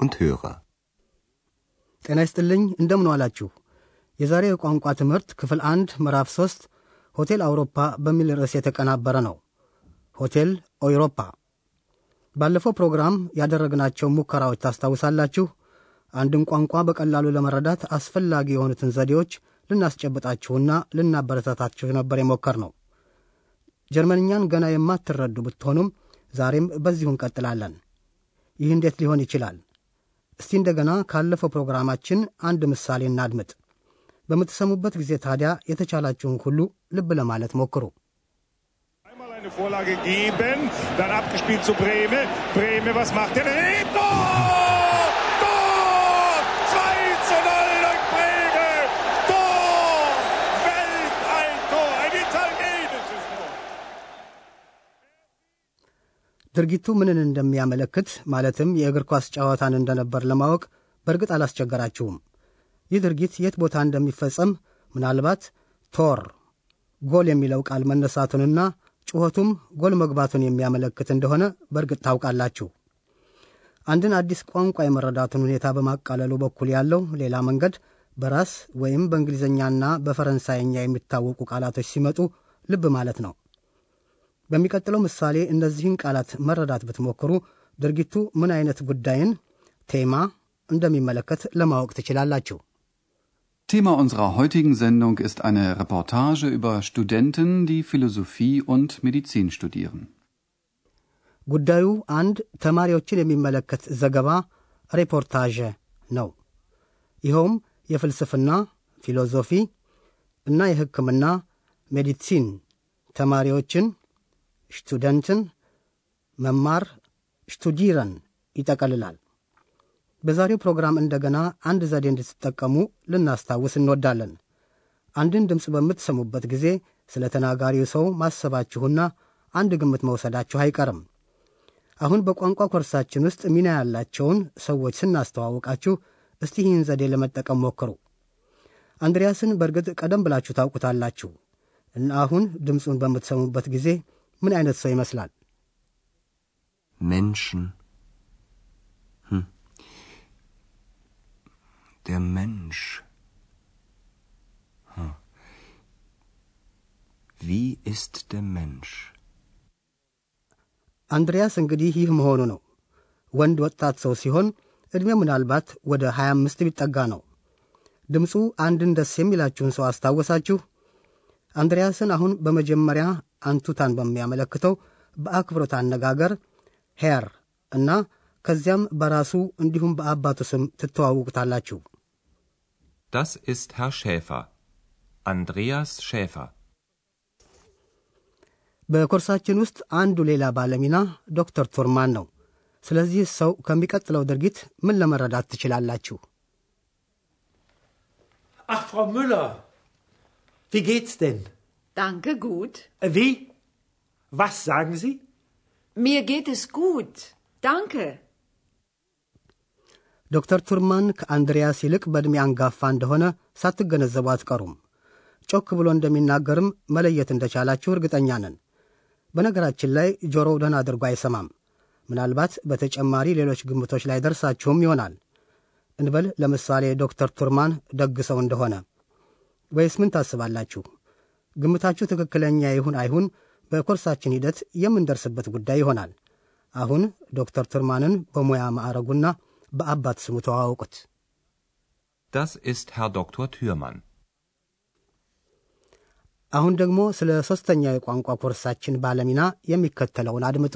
und Hörer. ጤና ይስጥልኝ እንደምን ዋላችሁ። የዛሬው የቋንቋ ትምህርት ክፍል አንድ ምዕራፍ ሦስት ሆቴል አውሮፓ በሚል ርዕስ የተቀናበረ ነው። ሆቴል ኦይሮፓ። ባለፈው ፕሮግራም ያደረግናቸው ሙከራዎች ታስታውሳላችሁ። አንድን ቋንቋ በቀላሉ ለመረዳት አስፈላጊ የሆኑትን ዘዴዎች ልናስጨብጣችሁና ልናበረታታችሁ ነበር የሞከር ነው። ጀርመንኛን ገና የማትረዱ ብትሆኑም ዛሬም በዚሁ እንቀጥላለን። ይህ እንዴት ሊሆን ይችላል? እስቲ እንደገና ካለፈው ፕሮግራማችን አንድ ምሳሌ እናድምጥ። በምትሰሙበት ጊዜ ታዲያ የተቻላችሁን ሁሉ ልብ ለማለት ሞክሩ። Vorlage geben, dann abgespielt zu Breme. Breme, was macht er? Tor! Tor! 2 zu 0 durch Breme! Tor! Weltalltor! Ein italienisches Tor! ድርጊቱ ምንን እንደሚያመለክት ማለትም የእግር ኳስ ጨዋታን እንደነበር ለማወቅ በእርግጥ አላስቸገራችሁም። ይህ ድርጊት የት ቦታ እንደሚፈጸም ምናልባት ቶር ጎል የሚለው ቃል መነሳቱንና ጩኸቱም ጎል መግባቱን የሚያመለክት እንደሆነ በእርግጥ ታውቃላችሁ። አንድን አዲስ ቋንቋ የመረዳቱን ሁኔታ በማቃለሉ በኩል ያለው ሌላ መንገድ በራስ ወይም በእንግሊዝኛና በፈረንሳይኛ የሚታወቁ ቃላቶች ሲመጡ ልብ ማለት ነው። በሚቀጥለው ምሳሌ እነዚህን ቃላት መረዳት ብትሞክሩ ድርጊቱ ምን አይነት ጉዳይን ቴማ እንደሚመለከት ለማወቅ ትችላላችሁ። Thema unserer heutigen Sendung ist eine Reportage über Studenten, die Philosophie und Medizin studieren. ጉዳዩ አንድ ተማሪዎችን የሚመለከት ዘገባ ሬፖርታዥ ነው። ይኸውም የፍልስፍና ፊሎዞፊ እና የሕክምና ሜዲሲን ተማሪዎችን ሽቱደንትን መማር ሽቱዲረን ይጠቀልላል። በዛሬው ፕሮግራም እንደገና አንድ ዘዴ እንድትጠቀሙ ልናስታውስ እንወዳለን። አንድን ድምፅ በምትሰሙበት ጊዜ ስለ ተናጋሪው ሰው ማሰባችሁና አንድ ግምት መውሰዳችሁ አይቀርም። አሁን በቋንቋ ኮርሳችን ውስጥ ሚና ያላቸውን ሰዎች ስናስተዋውቃችሁ እስቲ ይህን ዘዴ ለመጠቀም ሞክሩ። አንድሪያስን በእርግጥ ቀደም ብላችሁ ታውቁታላችሁ እና አሁን ድምፁን በምትሰሙበት ጊዜ ምን አይነት ሰው ይመስላል? Menschen. Hm. Der Mensch. Hm. Wie ist der Mensch? አንድሪያስ እንግዲህ ይህ መሆኑ ነው። ወንድ ወጣት ሰው ሲሆን ዕድሜው ምናልባት ወደ 25 ቢጠጋ ነው። ድምፁ አንድን ደስ የሚላችሁን ሰው አስታወሳችሁ? አንድሪያስን አሁን በመጀመሪያ አንቱታን በሚያመለክተው በአክብሮት አነጋገር ሄር እና ከዚያም በራሱ እንዲሁም በአባቱ ስም ትተዋውቁታላችሁ። Das ist Herr Schäfer. Andreas Schäfer. በኮርሳችን ውስጥ አንዱ ሌላ ባለሚና ዶክተር ቱርማን ነው። ስለዚህ ሰው ከሚቀጥለው ድርጊት ምን ለመረዳት ትችላላችሁ? Ach, Frau Müller, wie geht's denn? Danke, gut. Wie? Was sagen Sie? Mir geht es gut. Danke. ዶክተር ቱርማን ከአንድሪያስ ይልቅ በዕድሜ አንጋፋ እንደሆነ ሳትገነዘቡ አትቀሩም። ጮክ ብሎ እንደሚናገርም መለየት እንደቻላችሁ እርግጠኛ ነን። በነገራችን ላይ ጆሮው ደህና አድርጎ አይሰማም። ምናልባት በተጨማሪ ሌሎች ግምቶች ላይ ደርሳችሁም ይሆናል። እንበል ለምሳሌ ዶክተር ቱርማን ደግ ሰው እንደሆነ ወይስ ምን ታስባላችሁ? ግምታችሁ ትክክለኛ ይሁን አይሁን በኮርሳችን ሂደት የምንደርስበት ጉዳይ ይሆናል። አሁን ዶክተር ቱርማንን በሙያ ማዕረጉና በአባት ስሙ ተዋወቁት። Das ist Herr Dr. Thürmann. አሁን ደግሞ ስለ ሦስተኛው የቋንቋ ኮርሳችን ባለሚና የሚከተለውን አድምጡ።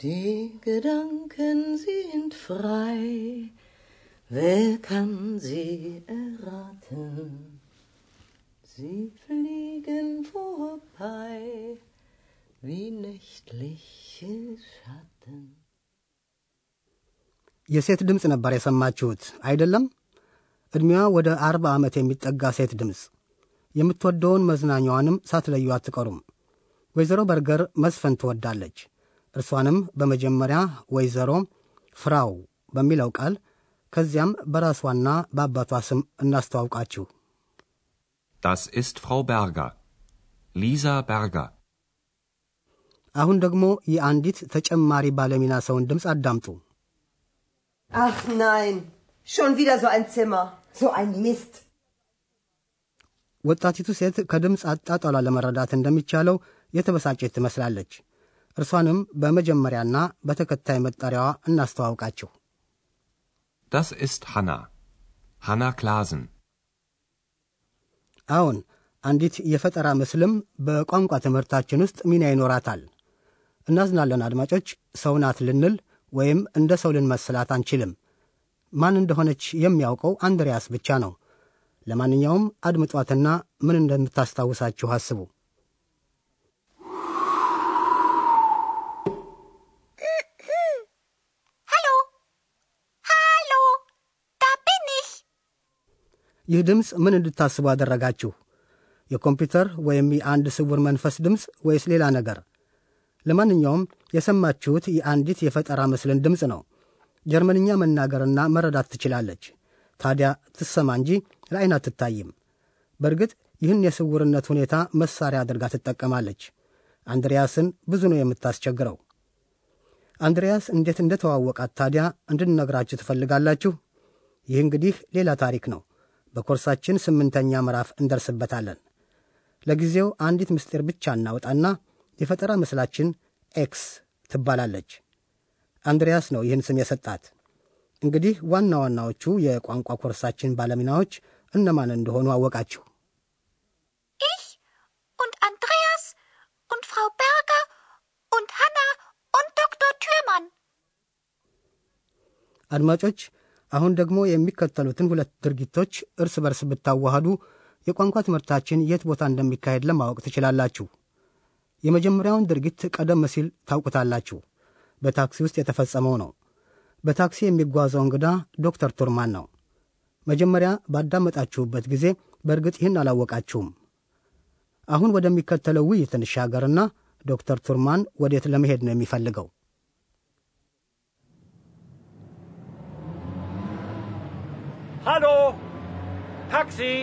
Die Gedanken sind frei, wer kann sie erraten? Sie fliegen vorbei wie nächtliche Schatten. የሴት ድምፅ ነበር የሰማችሁት አይደለም? ዕድሜዋ ወደ አርባ ዓመት የሚጠጋ ሴት ድምፅ። የምትወደውን መዝናኛዋንም ሳትለዩ አትቀሩም። ወይዘሮ በርገር መዝፈን ትወዳለች። እርሷንም በመጀመሪያ ወይዘሮ ፍራው በሚለው ቃል ከዚያም በራሷና በአባቷ ስም እናስተዋውቃችሁ። Das ist Frau Berger. Lisa Berger. አሁን ደግሞ የአንዲት ተጨማሪ ባለሚና ሰውን ድምፅ አዳምጡ። Ach nein, schon wieder so ein Zimmer, so ein Mist. ወጣቲቱ ሴት ከድምፅ አጣጣሏ ለመረዳት እንደሚቻለው የተበሳጨች ትመስላለች። እርሷንም በመጀመሪያና በተከታይ መጠሪያዋ እናስተዋውቃችሁ። Das ist Hanna. Hanna Klasen. አዎን አንዲት የፈጠራ ምስልም በቋንቋ ትምህርታችን ውስጥ ሚና ይኖራታል። እናዝናለን አድማጮች፣ ሰው ናት ልንል ወይም እንደ ሰው ልንመስላት አንችልም። ማን እንደሆነች የሚያውቀው አንድሪያስ ብቻ ነው። ለማንኛውም አድምጧትና ምን እንደምታስታውሳችሁ አስቡ። Hallo? Hallo? Da bin ich. ይህ ድምፅ ምን እንድታስቡ አደረጋችሁ? የኮምፒውተር ወይም የአንድ ስውር መንፈስ ድምፅ ወይስ ሌላ ነገር? ለማንኛውም የሰማችሁት የአንዲት የፈጠራ ምስልን ድምፅ ነው። ጀርመንኛ መናገርና መረዳት ትችላለች። ታዲያ ትሰማ እንጂ ለዓይን አትታይም። በእርግጥ ይህን የስውርነት ሁኔታ መሳሪያ አድርጋ ትጠቀማለች። አንድሪያስን ብዙ ነው የምታስቸግረው። አንድሪያስ እንዴት እንደተዋወቃት ታዲያ እንድንነግራችሁ ትፈልጋላችሁ? ይህ እንግዲህ ሌላ ታሪክ ነው። በኮርሳችን ስምንተኛ ምዕራፍ እንደርስበታለን። ለጊዜው አንዲት ምስጢር ብቻ እናውጣና የፈጠራ ምስላችን ኤክስ ትባላለች። አንድሪያስ ነው ይህን ስም የሰጣት። እንግዲህ ዋና ዋናዎቹ የቋንቋ ኮርሳችን ባለሚናዎች እነማን እንደሆኑ አወቃችሁ። Ex und Andreas und Frau Berger und Hanna und Dr. Thürmann. አድማጮች አሁን ደግሞ የሚከተሉትን ሁለት ድርጊቶች እርስ በርስ ብታዋሃዱ የቋንቋ ትምህርታችን የት ቦታ እንደሚካሄድ ለማወቅ ትችላላችሁ። የመጀመሪያውን ድርጊት ቀደም ሲል ታውቁታላችሁ። በታክሲ ውስጥ የተፈጸመው ነው። በታክሲ የሚጓዘው እንግዳ ዶክተር ቱርማን ነው። መጀመሪያ ባዳመጣችሁበት ጊዜ በእርግጥ ይህን አላወቃችሁም። አሁን ወደሚከተለው ውይይት እንሻገርና ዶክተር ቱርማን ወዴት ለመሄድ ነው የሚፈልገው? Hallo? Taxi?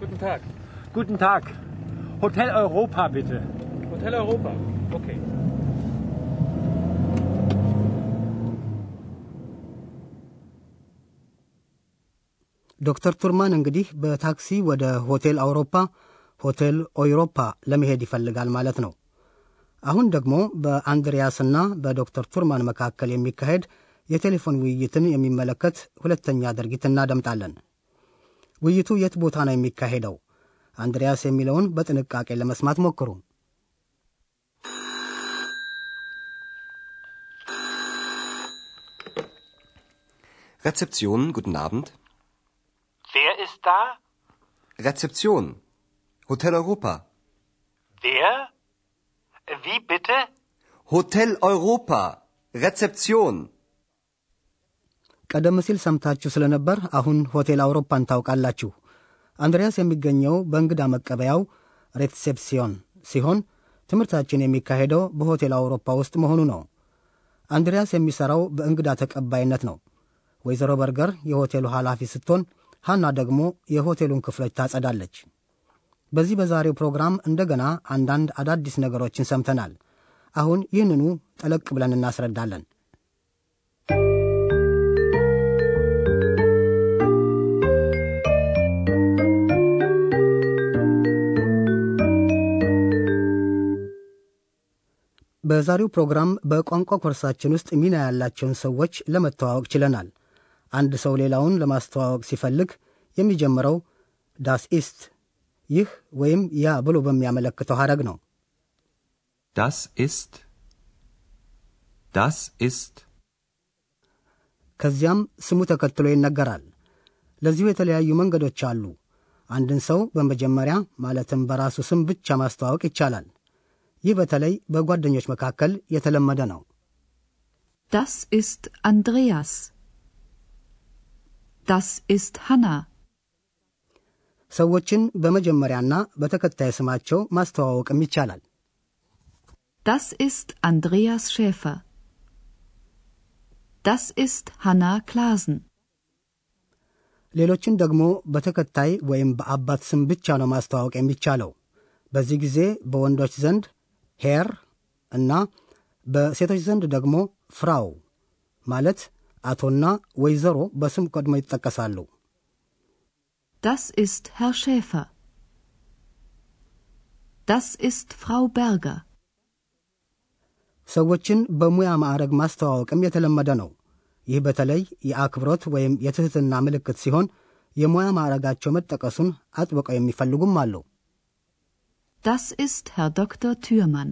Guten Tag. Guten Tag. Hotel Europa, bitte. Hotel Europa. Okay. ዶክተር ቱርማን እንግዲህ በታክሲ ወደ ሆቴል አውሮፓ ሆቴል ኦይሮፓ ለመሄድ ይፈልጋል ማለት ነው። አሁን ደግሞ በአንድሪያስና በዶክተር ቱርማን መካከል የሚካሄድ የቴሌፎን ውይይትን የሚመለከት ሁለተኛ ድርጊት እናደምጣለን። ውይይቱ የት ቦታ ነው የሚካሄደው? አንድሪያስ የሚለውን በጥንቃቄ ለመስማት ሞክሩ። Rezeption, guten Abend. Wer ist da? Rezeption. Hotel Europa. Wer? Wie bitte? Hotel Europa. Rezeption. ቀደም ሲል ሰምታችሁ ስለነበር አሁን ሆቴል አውሮፓን ታውቃላችሁ። አንድሪያስ የሚገኘው በእንግዳ መቀበያው ሬትሴፕሲዮን ሲሆን ትምህርታችን የሚካሄደው በሆቴል አውሮፓ ውስጥ መሆኑ ነው። አንድሪያስ የሚሠራው በእንግዳ ተቀባይነት ነው። ወይዘሮ በርገር የሆቴሉ ኃላፊ ስትሆን ሐና ደግሞ የሆቴሉን ክፍሎች ታጸዳለች። በዚህ በዛሬው ፕሮግራም እንደገና አንዳንድ አዳዲስ ነገሮችን ሰምተናል። አሁን ይህንኑ ጠለቅ ብለን እናስረዳለን። በዛሬው ፕሮግራም በቋንቋ ኮርሳችን ውስጥ ሚና ያላቸውን ሰዎች ለመተዋወቅ ችለናል። አንድ ሰው ሌላውን ለማስተዋወቅ ሲፈልግ የሚጀምረው ዳስ ኢስት ይህ ወይም ያ ብሎ በሚያመለክተው ሐረግ ነው። Das ist Das ist ከዚያም ስሙ ተከትሎ ይነገራል። ለዚሁ የተለያዩ መንገዶች አሉ። አንድን ሰው በመጀመሪያ ማለትም በራሱ ስም ብቻ ማስተዋወቅ ይቻላል። ይህ በተለይ በጓደኞች መካከል የተለመደ ነው። Das ist Andreas. Das ist Hanna. ሰዎችን በመጀመሪያና በተከታይ ስማቸው ማስተዋወቅም ይቻላል። Das ist Andreas Schäfer. Das ist Hanna Klasen. ሌሎችን ደግሞ በተከታይ ወይም በአባት ስም ብቻ ነው ማስተዋወቅ የሚቻለው። በዚህ ጊዜ በወንዶች ዘንድ ሄር እና በሴቶች ዘንድ ደግሞ ፍራው ማለት አቶና ወይዘሮ በስም ቀድሞ ይጠቀሳሉ። Das ist Herr Schäfer. Das ist Frau Berger. ሰዎችን በሙያ ማዕረግ ማስተዋወቅም የተለመደ ነው። ይህ በተለይ የአክብሮት ወይም የትሕትና ምልክት ሲሆን የሙያ ማዕረጋቸው መጠቀሱን አጥብቀው የሚፈልጉም አሉ። Das ist Herr Dr. Thürmann.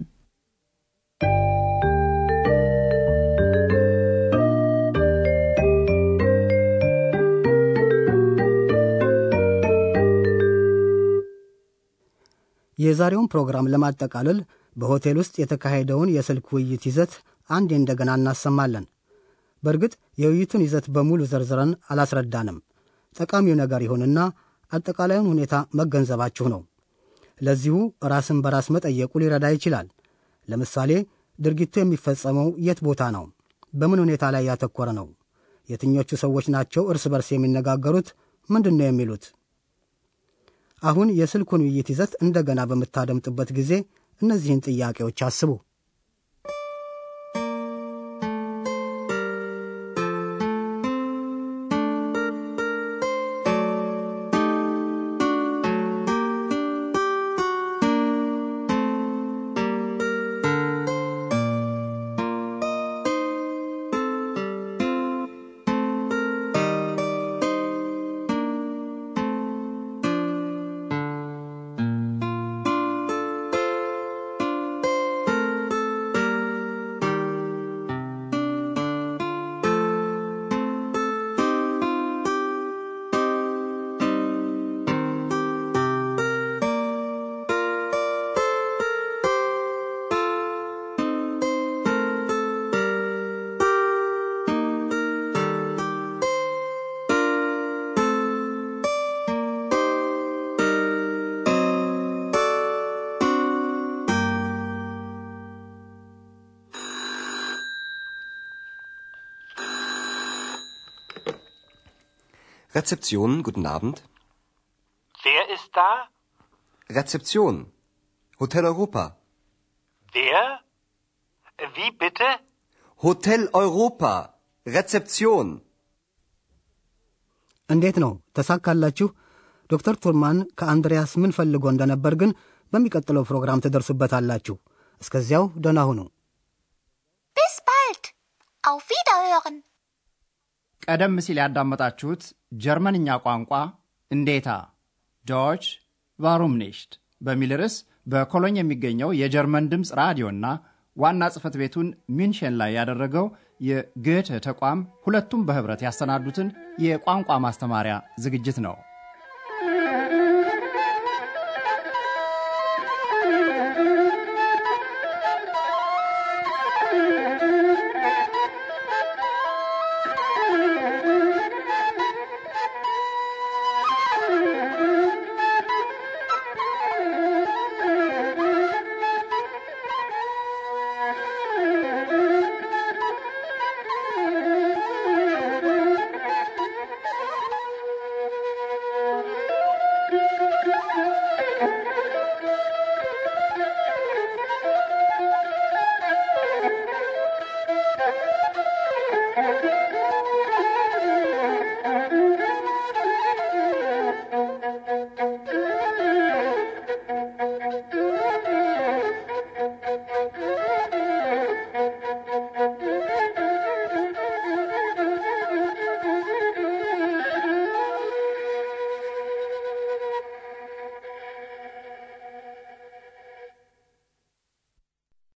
የዛሬውን ፕሮግራም ለማጠቃለል በሆቴል ውስጥ የተካሄደውን የስልክ ውይይት ይዘት አንዴ እንደገና እናሰማለን። በእርግጥ የውይይቱን ይዘት በሙሉ ዘርዝረን አላስረዳንም። ጠቃሚው ነገር ይሁንና አጠቃላዩን ሁኔታ መገንዘባችሁ ነው። ለዚሁ ራስን በራስ መጠየቁ ሊረዳ ይችላል። ለምሳሌ ድርጊቱ የሚፈጸመው የት ቦታ ነው? በምን ሁኔታ ላይ ያተኮረ ነው? የትኞቹ ሰዎች ናቸው እርስ በርስ የሚነጋገሩት? ምንድን ነው የሚሉት? አሁን የስልኩን ውይይት ይዘት እንደገና በምታደምጡበት ጊዜ እነዚህን ጥያቄዎች አስቡ። Rezeption, guten Abend. Wer ist da? Rezeption. Hotel Europa. Wer? Wie bitte? Hotel Europa. Rezeption. እንዴት ነው ተሳካላችሁ? ዶክተር ቱርማን ከአንድሪያስ ምን ፈልጎ እንደነበር ግን በሚቀጥለው ፕሮግራም ትደርሱበታላችሁ። እስከዚያው ደህና ሁኑ። Bis bald. Auf Wiederhören. ቀደም ሲል ያዳመጣችሁት ጀርመንኛ ቋንቋ እንዴታ Deutsch warum nicht በሚል ርዕስ በኮሎኝ የሚገኘው የጀርመን ድምፅ ራዲዮና ዋና ጽሕፈት ቤቱን ሚንሽን ላይ ያደረገው የ Goethe ተቋም ሁለቱም በኅብረት ያሰናዱትን የቋንቋ ማስተማሪያ ዝግጅት ነው።